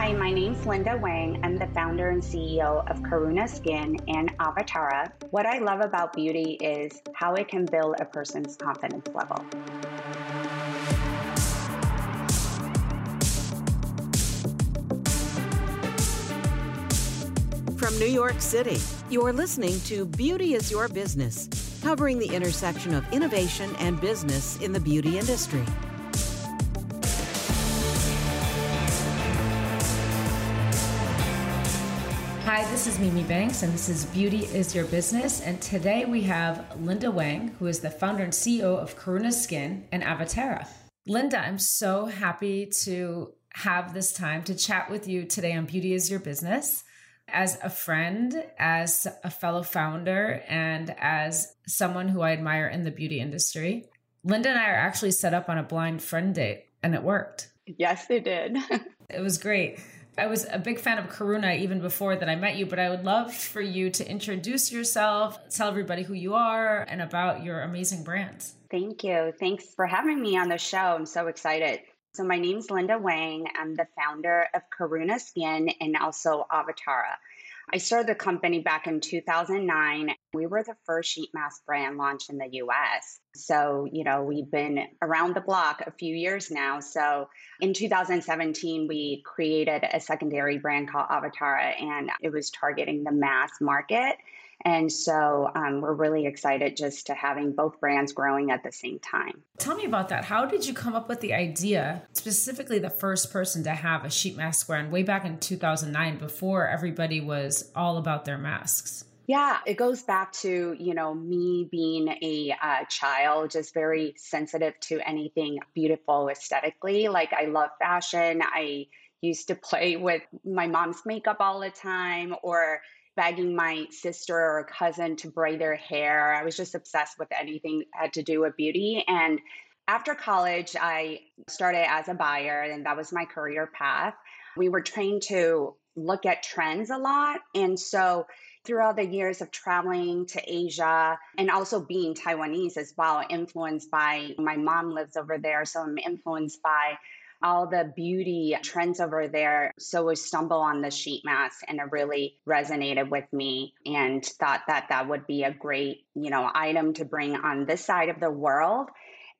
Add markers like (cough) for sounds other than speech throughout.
Hi, my name's Linda Wang. I'm the founder and CEO of Karuna Skin and Avatara. What I love about beauty is how it can build a person's confidence level. From New York City, you're listening to Beauty is Your Business, covering the intersection of innovation and business in the beauty industry. This is Mimi Banks, and this is Beauty is Your Business. And today we have Linda Wang, who is the founder and CEO of Karuna Skin and Avatara. Linda, I'm so happy to have this time to chat with you today on Beauty is Your Business as a friend, as a fellow founder, and as someone who I admire in the beauty industry. Linda and I are actually set up on a blind friend date, and it worked. Yes, it did. (laughs) it was great. I was a big fan of Karuna even before that I met you, but I would love for you to introduce yourself, tell everybody who you are, and about your amazing brands. Thank you. Thanks for having me on the show. I'm so excited. So, my name's Linda Wang. I'm the founder of Karuna Skin and also Avatara. I started the company back in 2009. We were the first sheet mask brand launched in the US. So, you know, we've been around the block a few years now. So, in 2017, we created a secondary brand called Avatara, and it was targeting the mass market. And so um, we're really excited just to having both brands growing at the same time. Tell me about that. How did you come up with the idea, specifically the first person to have a sheet mask brand way back in 2009 before everybody was all about their masks? Yeah, it goes back to, you know, me being a uh, child, just very sensitive to anything beautiful aesthetically. Like, I love fashion. I used to (laughs) play with my mom's makeup all the time or begging my sister or cousin to braid their hair. I was just obsessed with anything had to do with beauty. And after college, I started as a buyer, and that was my career path. We were trained to look at trends a lot. And so, throughout the years of traveling to Asia and also being Taiwanese as well, influenced by my mom lives over there. So, I'm influenced by all the beauty trends over there. So we stumble on the sheet mask and it really resonated with me and thought that that would be a great, you know, item to bring on this side of the world.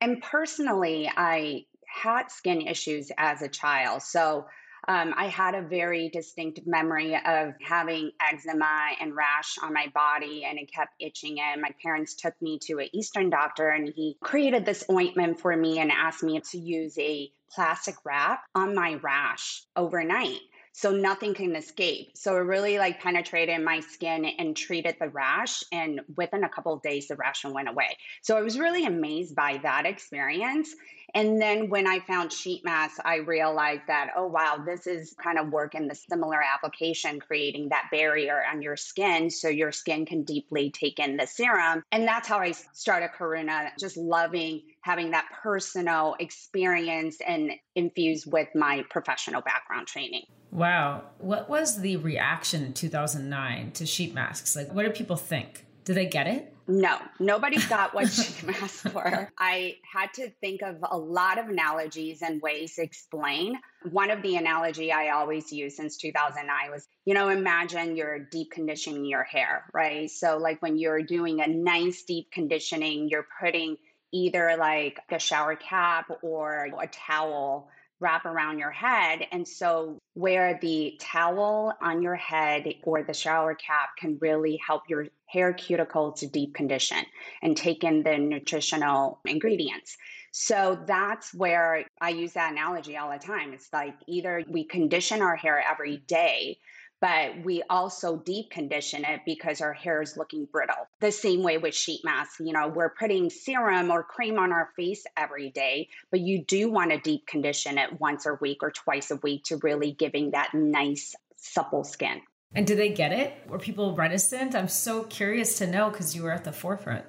And personally, I had skin issues as a child. So um, I had a very distinct memory of having eczema and rash on my body, and it kept itching. And my parents took me to an Eastern doctor, and he created this ointment for me and asked me to use a plastic wrap on my rash overnight so nothing can escape. So it really like penetrated my skin and treated the rash. And within a couple of days, the rash went away. So I was really amazed by that experience. And then when I found sheet masks, I realized that, oh, wow, this is kind of work in the similar application, creating that barrier on your skin so your skin can deeply take in the serum. And that's how I started Karuna, just loving having that personal experience and infused with my professional background training. Wow. What was the reaction in 2009 to sheet masks? Like, what do people think? Do they get it? No, nobody got what sheet (laughs) masks for. I had to think of a lot of analogies and ways to explain. One of the analogy I always use since 2009 was, you know, imagine you're deep conditioning your hair, right? So like when you're doing a nice deep conditioning, you're putting either like a shower cap or a towel wrap around your head. And so, where the towel on your head or the shower cap can really help your hair cuticle to deep condition and take in the nutritional ingredients. So, that's where I use that analogy all the time. It's like either we condition our hair every day but we also deep condition it because our hair is looking brittle. The same way with sheet masks, you know, we're putting serum or cream on our face every day, but you do want to deep condition it once a week or twice a week to really giving that nice supple skin. And do they get it? Were people reticent? I'm so curious to know because you were at the forefront.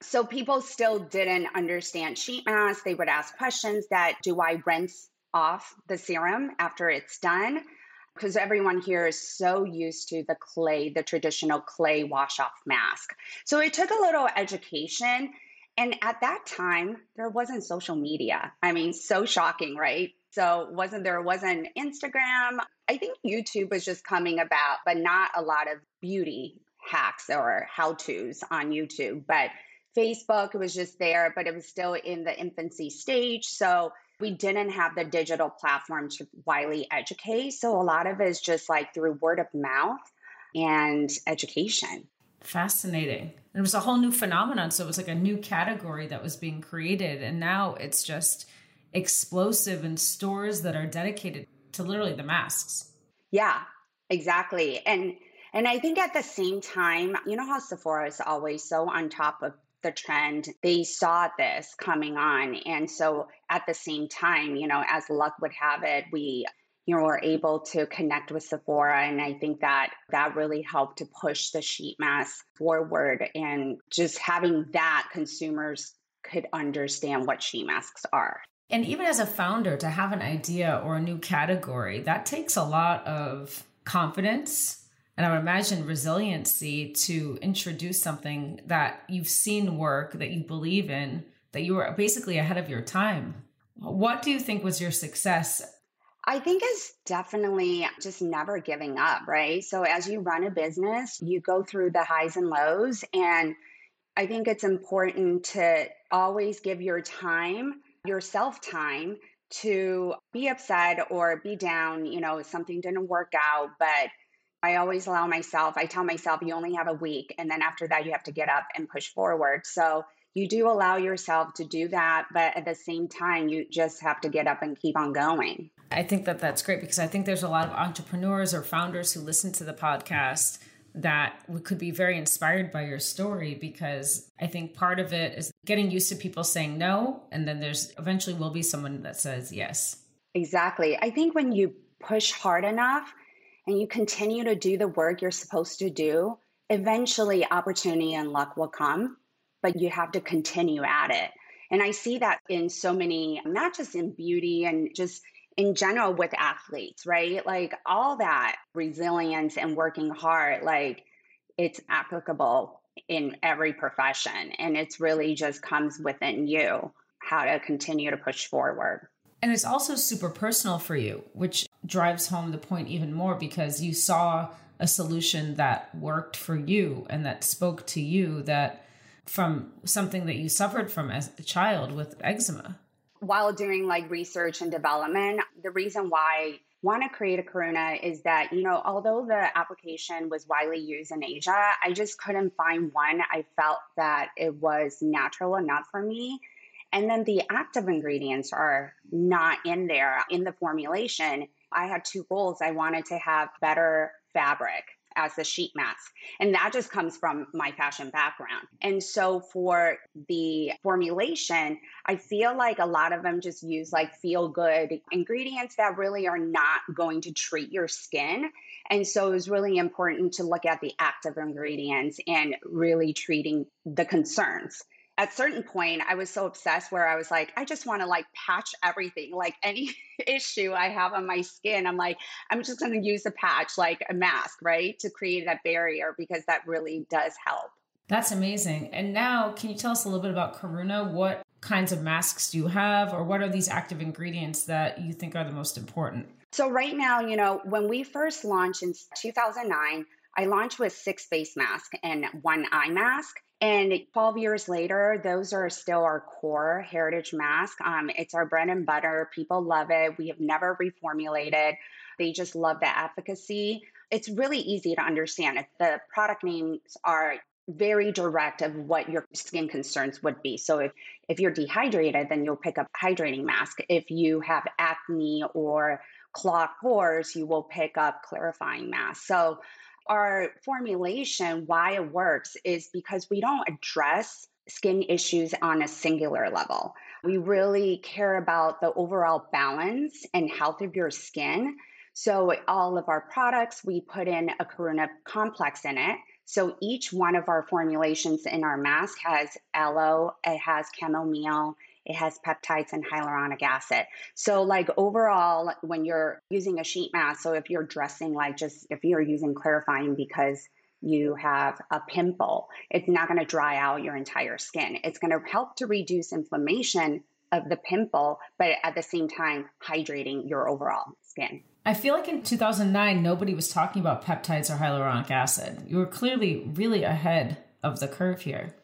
So people still didn't understand sheet masks. They would ask questions that do I rinse off the serum after it's done? Because everyone here is so used to the clay, the traditional clay wash off mask. So it took a little education. And at that time, there wasn't social media. I mean, so shocking, right? So wasn't there wasn't Instagram. I think YouTube was just coming about, but not a lot of beauty hacks or how-tos on YouTube. But Facebook was just there, but it was still in the infancy stage. So we didn't have the digital platform to widely educate. So a lot of it is just like through word of mouth and education. Fascinating. It was a whole new phenomenon. So it was like a new category that was being created. And now it's just explosive in stores that are dedicated to literally the masks. Yeah, exactly. And and I think at the same time, you know how Sephora is always so on top of the trend. They saw this coming on. And so at the same time, you know, as luck would have it, we you know, were able to connect with Sephora. And I think that that really helped to push the sheet mask forward and just having that consumers could understand what sheet masks are. And even as a founder, to have an idea or a new category, that takes a lot of confidence and I would imagine resiliency to introduce something that you've seen work, that you believe in, that you were basically ahead of your time. What do you think was your success? I think it's definitely just never giving up, right? So as you run a business, you go through the highs and lows. And I think it's important to always give your time, yourself time to be upset or be down, you know, something didn't work out, but I always allow myself, I tell myself, you only have a week. And then after that, you have to get up and push forward. So you do allow yourself to do that. But at the same time, you just have to get up and keep on going. I think that that's great because I think there's a lot of entrepreneurs or founders who listen to the podcast that could be very inspired by your story because I think part of it is getting used to people saying no. And then there's eventually will be someone that says yes. Exactly. I think when you push hard enough, and you continue to do the work you're supposed to do, eventually opportunity and luck will come, but you have to continue at it. And I see that in so many, not just in beauty and just in general with athletes, right? Like all that resilience and working hard, like it's applicable in every profession. And it's really just comes within you how to continue to push forward. And it's also super personal for you, which drives home the point even more because you saw a solution that worked for you and that spoke to you that from something that you suffered from as a child with eczema. While doing like research and development, the reason why I want to create a Karuna is that, you know, although the application was widely used in Asia, I just couldn't find one I felt that it was natural enough for me and then the active ingredients are not in there in the formulation. I had two goals. I wanted to have better fabric as the sheet mask. And that just comes from my fashion background. And so for the formulation, I feel like a lot of them just use like feel good ingredients that really are not going to treat your skin. And so it was really important to look at the active ingredients and really treating the concerns at certain point i was so obsessed where i was like i just want to like patch everything like (laughs) any issue i have on my skin i'm like i'm just going to use a patch like a mask right to create that barrier because that really does help. That's amazing. And now can you tell us a little bit about karuna? What kinds of masks do you have or what are these active ingredients that you think are the most important? So right now you know when we first launched in 2009 i launched with six face masks and one eye mask and 12 years later, those are still our core heritage mask. Um, it's our bread and butter. People love it. We have never reformulated. They just love the efficacy. It's really easy to understand. The product names are very direct of what your skin concerns would be. So if if you're dehydrated, then you'll pick up hydrating mask. If you have acne or clogged pores, you will pick up clarifying mask. So our formulation, why it works, is because we don't address skin issues on a singular level. We really care about the overall balance and health of your skin. So, all of our products, we put in a Karuna complex in it. So, each one of our formulations in our mask has aloe, it has chamomile, it has peptides and hyaluronic acid. So, like overall, when you're using a sheet mask, so if you're dressing like just if you're using clarifying because you have a pimple, it's not going to dry out your entire skin. It's going to help to reduce inflammation of the pimple, but at the same time, hydrating your overall skin. I feel like in 2009, nobody was talking about peptides or hyaluronic acid. You were clearly really ahead of the curve here.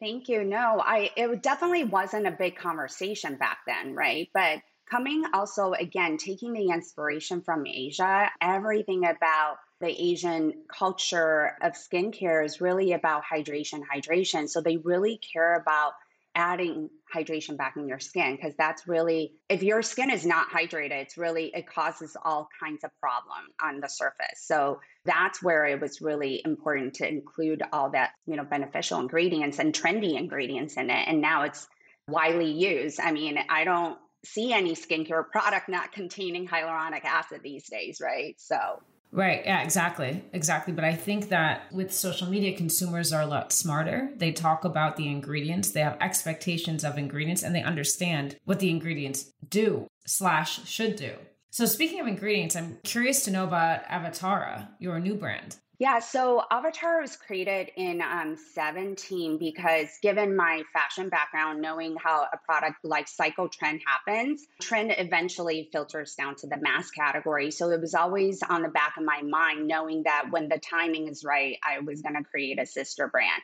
Thank you. No, I it definitely wasn't a big conversation back then, right? But coming also again taking the inspiration from Asia, everything about the Asian culture of skincare is really about hydration, hydration. So they really care about adding hydration back in your skin because that's really if your skin is not hydrated it's really it causes all kinds of problem on the surface. So that's where it was really important to include all that you know beneficial ingredients and trendy ingredients in it and now it's widely used. I mean i don't see any skincare product not (laughs) containing hyaluronic acid these days right? So Right. Yeah, exactly. Exactly. But I think that with social media, consumers are a lot smarter. They talk about the ingredients, they have expectations of ingredients, and they understand what the ingredients do slash should do. So speaking of ingredients, I'm curious to know about Avatara, your new brand. Yeah, so Avatara was created in um, 17 because given my fashion background, knowing how a product like cycle trend happens, trend eventually filters down to the mass category. So it was always on the back of my mind, knowing that when the timing is right, I was going to create a sister brand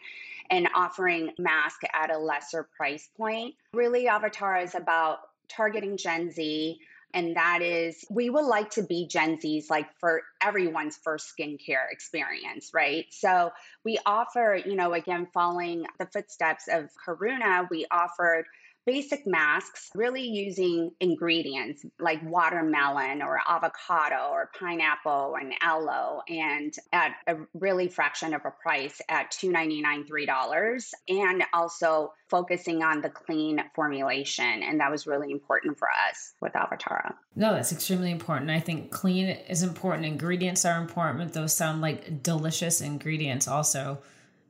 and offering mask at a lesser price point. Really, Avatara is about targeting Gen Z and that is we would like to be Gen Z's like for everyone's first skincare experience, right? So we offer, you know, again, following the footsteps of Karuna, we offered basic masks, really using ingredients like watermelon or avocado or pineapple and aloe, and at a really fraction of a price at $2.99, $3. And also focusing on the clean formulation. And that was really important for us with Avatara. No, that's extremely important. I think clean is important. Ingredients are important. Those sound like delicious ingredients also.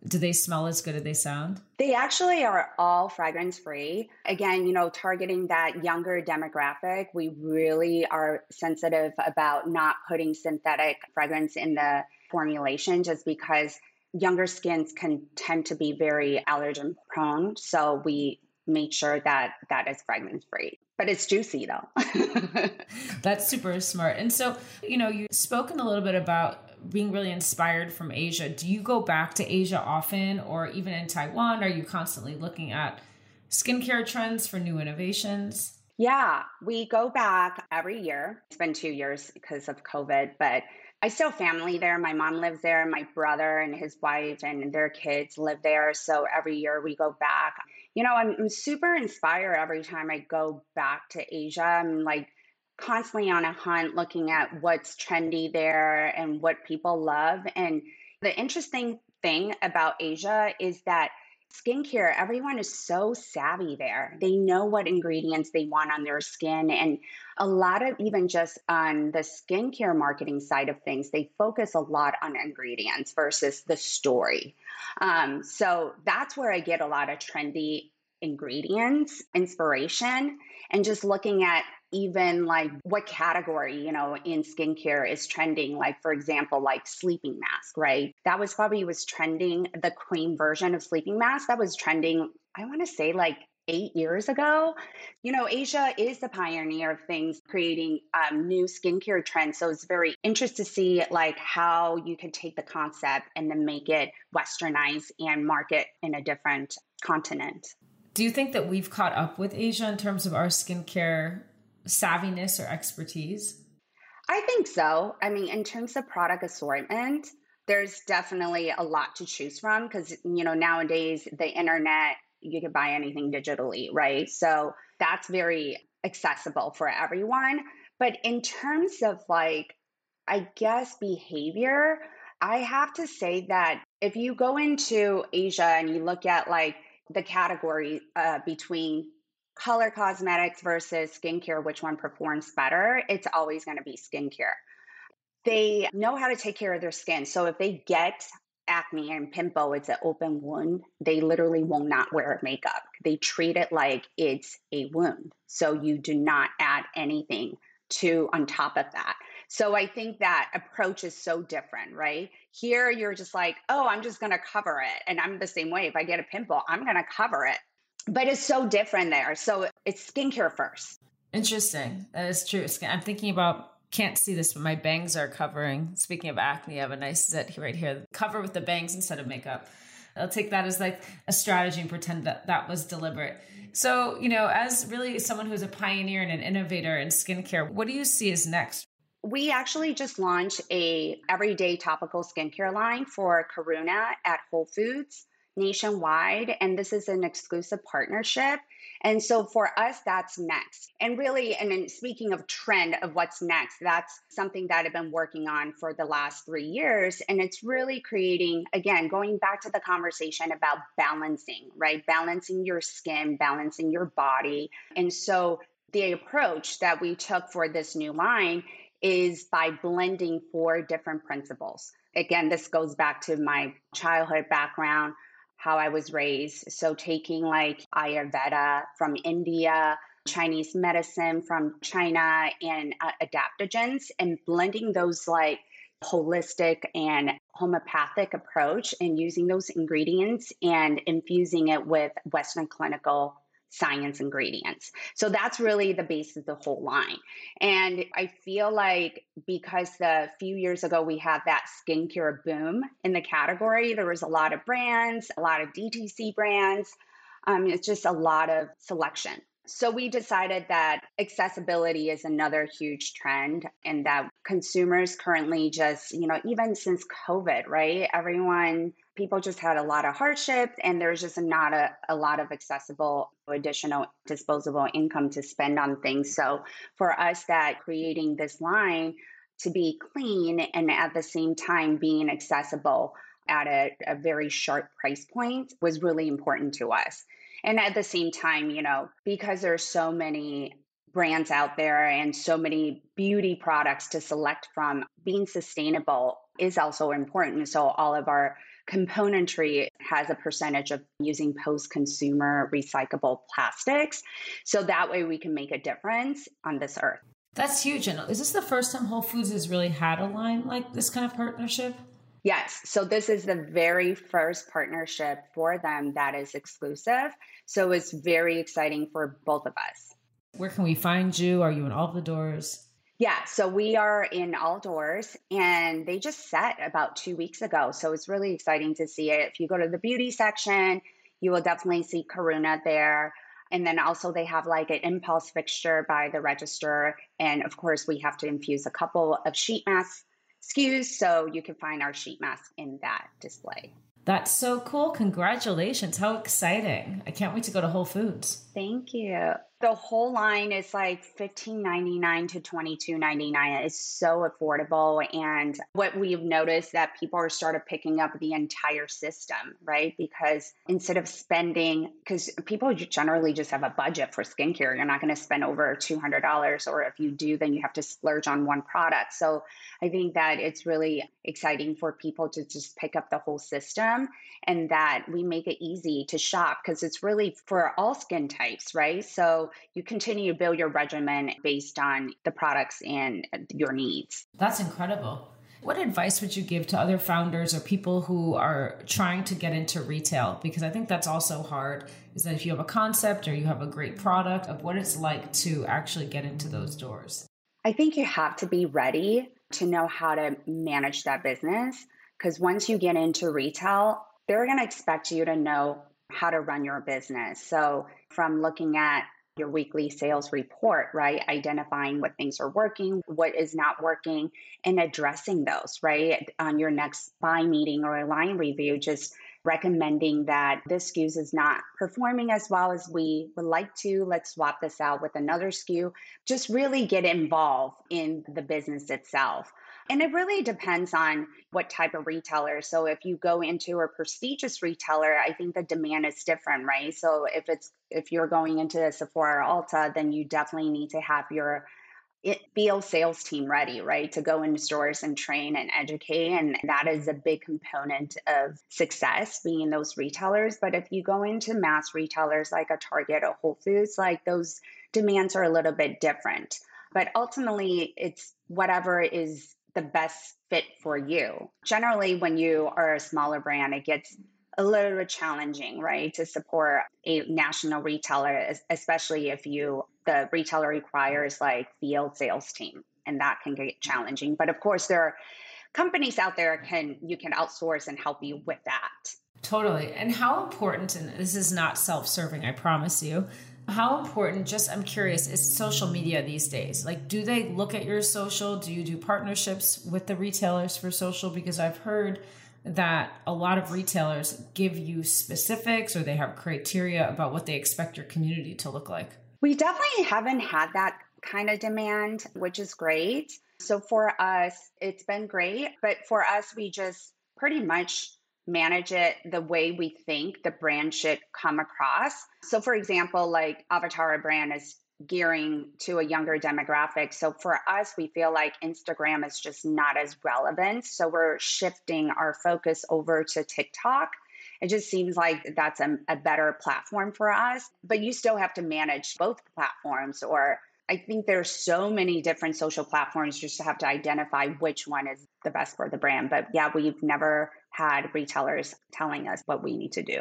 Do they smell as good as they sound? They actually are all fragrance free. Again, you know, targeting that younger demographic, we really are sensitive about not putting synthetic fragrance in the formulation just because younger skins can tend to be very allergen prone. So we make sure that that is fragrance free but it's juicy though. (laughs) That's super smart. And so, you know, you've spoken a little bit about being really inspired from Asia. Do you go back to Asia often or even in Taiwan? Are you constantly looking at skincare trends for new innovations? Yeah, we go back every year. It's been two years because of COVID, but I still family there. My mom lives there, my brother and his wife and their kids live there. So every year we go back. You know, I'm, I'm super inspired every time I go back to Asia. I'm like, constantly on a hunt looking at what's trendy there and what people love. And the interesting thing about Asia is that skincare, everyone is so savvy there. They know what ingredients they want on their skin. And a lot of even just on the skincare marketing side of things, they focus a lot on ingredients versus the story. Um, so that's where I get a lot of trendy ingredients, inspiration, and just looking at even like what category, you know, in skincare is trending. Like, for example, like sleeping mask, right? That was probably was trending the cream version of sleeping mask that was trending, I want to say like eight years ago. You know, Asia is the pioneer of things creating um, new skincare trends. So it's very interesting to see like how you can take the concept and then make it westernized and market in a different continent. Do you think that we've caught up with Asia in terms of our skincare savviness or expertise? I think so. I mean, in terms of product assortment, there's definitely a lot to choose from because, you know, nowadays the internet, you can buy anything digitally, right? So that's very accessible for everyone. But in terms of like, I guess behavior, I have to say that if you go into Asia and you look at like the category uh, between color cosmetics versus skincare, which one performs better, it's always going to be skincare. They know how to take care of their skin. So if they get acne and pimple, it's an open wound, they literally will not wear makeup. They treat it like it's a wound. So you do not add anything to on top of that. So I think that approach is so different, right? Here you're just like, oh, I'm just going to cover it. And I'm the same way. If I get a pimple, I'm going to cover it. But it's so different there. So it's skincare first. Interesting. That is true. I'm thinking about can't see this, but my bangs are covering. Speaking of acne, I have a nice zit right here. Cover with the bangs instead of makeup. I'll take that as like a strategy and pretend that that was deliberate. So, you know, as really someone who's a pioneer and an innovator in skincare, what do you see as next? We actually just launched a everyday topical skincare line for Karuna at Whole Foods nationwide and this is an exclusive partnership and so for us, that's next. And really, and then speaking of trend of what's next, that's something that I've been working on for the last three years. And it's really creating, again, going back to the conversation about balancing, right? Balancing your skin, balancing your body. And so the approach that we took for this new line is by blending four different principles. Again, this goes back to my childhood background how I was raised. So, taking like Ayurveda from India, Chinese medicine from China, and uh, adaptogens, and blending those like holistic and homeopathic approach and using those ingredients and infusing it with Western clinical science ingredients. So that's really the base of the whole line. And I feel like because the few years ago we had that skincare boom in the category, there was a lot of brands, a lot of DTC brands. Um, it's just a lot of selection. So we decided that accessibility is another huge trend and that consumers currently just, you know, even since COVID, right? Everyone people just had a lot of hardship and there's just not a, a lot of accessible additional disposable income to spend on things. So for us that creating this line to be clean and at the same time being accessible at a, a very sharp price point was really important to us. And at the same time, you know, because there's so many brands out there and so many beauty products to select from, being sustainable is also important. So all of our componentry has a percentage of using post consumer recyclable plastics. So that way we can make a difference on this earth. That's huge. And is this the first time Whole Foods has really had a line like this kind of partnership? Yes. So this is the very first partnership for them that is exclusive. So it's very exciting for both of us. Where can we find you? Are you in all the doors? Yeah, so we are in all doors and they just set about two weeks ago. So it's really exciting to see it. If you go to the beauty section, you will definitely see Karuna there. And then also they have like an impulse fixture by the register. And of course, we have to infuse a couple of sheet mask SKUs. So you can find our sheet mask in that display. That's so cool. Congratulations. How exciting. I can't wait to go to Whole Foods. Thank you the whole line is like $15.99 to $22.99 it's so affordable and what we've noticed that people are started picking up the entire system right? Because instead of spending because people generally just have a budget for skincare. You're not going to spend over $200 or if you do then you have to splurge on one product. So i think that it's really exciting for people to just pick up the whole system and that we make it easy to shop because it's really for all skin types right? So you continue to build your regimen based on the products and your needs. That's incredible. What advice would you give to other founders or people who are trying to get into retail? Because I think that's also hard. Is that if you have a concept or you have a great product, of what it's like to actually get into those doors? I think you have to be ready to know how to manage that business. Because once you get into retail, they're going to expect you to know how to run your business. So, from looking at your weekly sales report, right? Identifying what things are working, what is not working, and addressing those, right? On your next buy meeting or a line review, just recommending that this SKU is not performing as well as we would like to. Let's swap this out with another SKU. Just really get involved in the business itself. And it really depends on what type of retailer. So if you go into a prestigious retailer, I think the demand is different, right? So if it's if you're going into a Sephora or Ulta, then you definitely need to have your field sales team ready, right? To go into stores and train and educate. And that is a big component of success being those retailers. But if you go into mass retailers like a Target or Whole Foods, like those demands are a little bit different. But ultimately, it's whatever is the best fit for you. Generally, when you are a smaller brand, it gets a little bit challenging, right, to support a national retailer, especially if you the retailer requires like field sales team, and that can get challenging. But of course, there are companies out there can you can outsource and help you with that. Totally. And how important, and this is not self serving, I promise you, how important, just I'm curious, is social media these days? Like, do they look at your social? Do you do partnerships with the retailers for social? Because I've heard that a lot of retailers give you specifics or they have criteria about what they expect your community to look like. We definitely haven't had that kind of demand, which is great. So for us, it's been great. But for us, we just pretty much manage it the way we think the brand should come across. So, for example, like Avatara brand is gearing to a younger demographic. So, for us, we feel like Instagram is just not as relevant. So, we're shifting our focus over to TikTok. It just seems like that's a, a better platform for us. But you still have to manage both platforms or I think there's so many different social platforms just have to identify which one is the best for the brand. But yeah, we've never had retailers telling us what we need to do.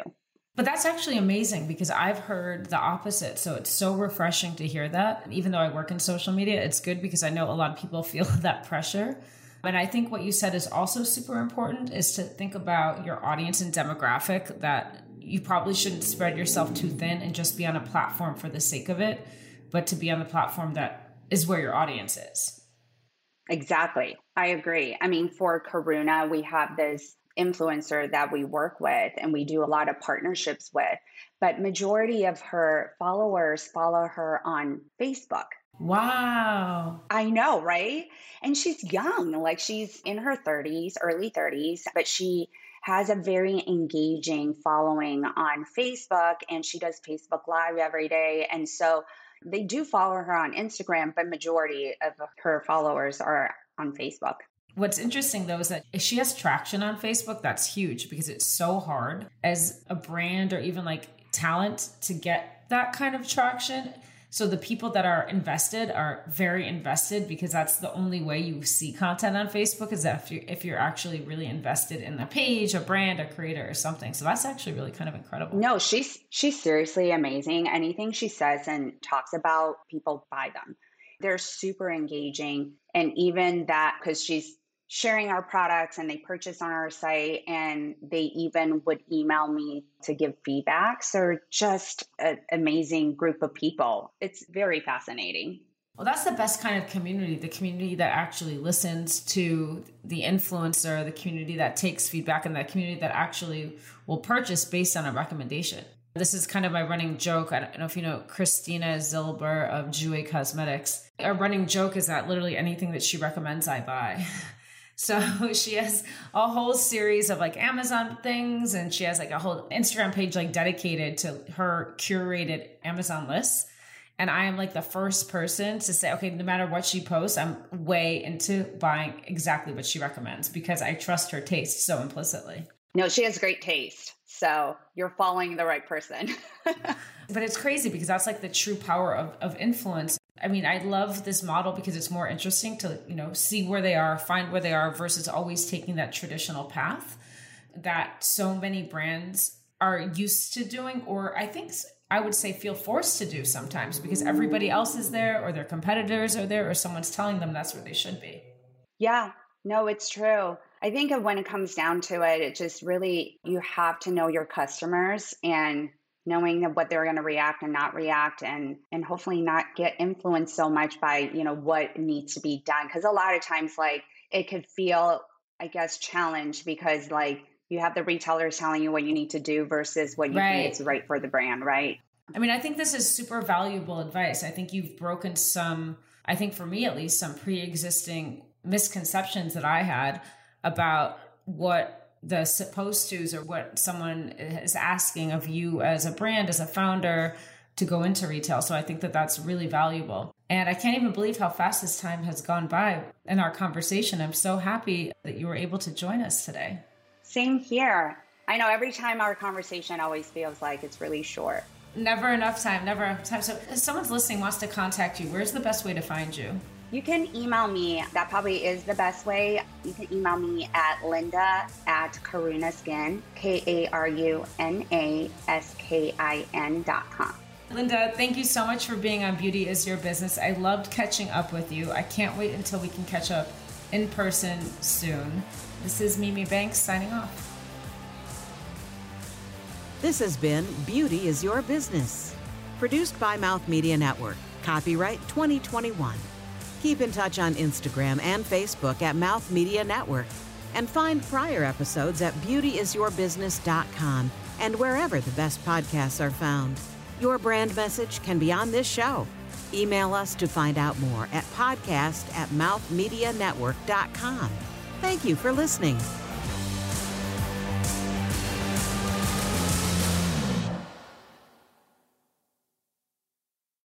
But that's actually amazing because I've heard the opposite. So it's so refreshing to hear that. Even though I work in social media, it's good because I know a lot of people (laughs) feel that pressure. And I think what you said is also super important is to think about your audience and demographic that you probably shouldn't spread yourself too thin and just be on a platform for the sake of it, but to be on the platform that is where your audience is. Exactly. I agree. I mean, for Karuna, we have this influencer that we work with and we do a lot of partnerships with but majority of her followers follow her on facebook wow. I know right? And she's young like she's in her 30s early 30s but she has a very engaging following on facebook and she does facebook live every day and so they do follow her on instagram but majority of her followers are on facebook. What's interesting though is that if she has traction on Facebook, that's huge because it's so hard as a brand or even like talent to get that kind of traction. So the people that are invested are very invested because that's the only way you see content on Facebook is if you if you're actually really invested in a page, a brand, a creator, or something. So that's actually really kind of incredible. No, she's she's seriously amazing. Anything she says and talks about, people buy them. They're super engaging, and even that because she's sharing our products and they purchase on our site and they even would email me to give feedback. So just an amazing group of people. It's very fascinating. Well, that's the best kind of community the community that actually listens to the influencer, the community that takes feedback, and that community that actually will purchase based on a recommendation. This is kind of my running joke. I don't know if you know Christina Zilber of Jouer Cosmetics. Our running joke is that literally anything that she recommends, I buy. (laughs) So (laughs) she has a whole series of like Amazon things and she has like a whole Instagram page like dedicated to her curated Amazon lists. And I am like the first person to say, okay, no matter what she posts, I'm way into buying exactly what she recommends because I trust her taste so implicitly. No, she has great taste. So you're following the right person. (laughs) but it's crazy because that's like the true power of, of influence. I mean, I love this model because it's more interesting to, you know, see where they are, find where they are versus always taking that traditional path that so many brands are used to doing or I think I would say feel forced to do sometimes because everybody else is there or their competitors are there or someone's telling them that's where they should be. Yeah, no, it's true. I think when it comes down to it, it just really, you have to know your customers and knowing what they're going to react and not react and and hopefully not get influenced so much by you know what needs to be done. Because a lot of times like it could feel i guess challenged because like you have the retailers telling you what you need to do versus what you right. think is right for the brand right? I mean i think this is super valuable advice. I think you've broken some i think for me at least some pre-existing misconceptions that i had about what the supposed to's or what someone is asking of you as a brand, as a founder to go into retail. So I think that that's really valuable. And I can't even believe how fast this time has gone by in our conversation. I'm so happy that you were able to join us today. Same here. I know every time our conversation always feels like it's really short. Never enough time, never enough time. So if someone's listening wants to contact you, where's the best way to find you? You can email me. That probably is the best way. You can email me at linda at Karuna Skin, K A R U N A S K I N dot com. Linda, thank you so much for being on Beauty is Your Business. I loved catching up with you. I can't wait until we can catch up in person soon. This is Mimi Banks signing off. This has been Beauty is Your Business, produced by Mouth Media Network. Copyright 2021. Keep in touch on Instagram and Facebook at Mouth Media Network and find prior episodes at beautyisyourbusiness.com and wherever the best podcasts are found. Your brand message can be on this show. Email us to find out more at podcast at mouthmedianetwork.com. Thank you for listening.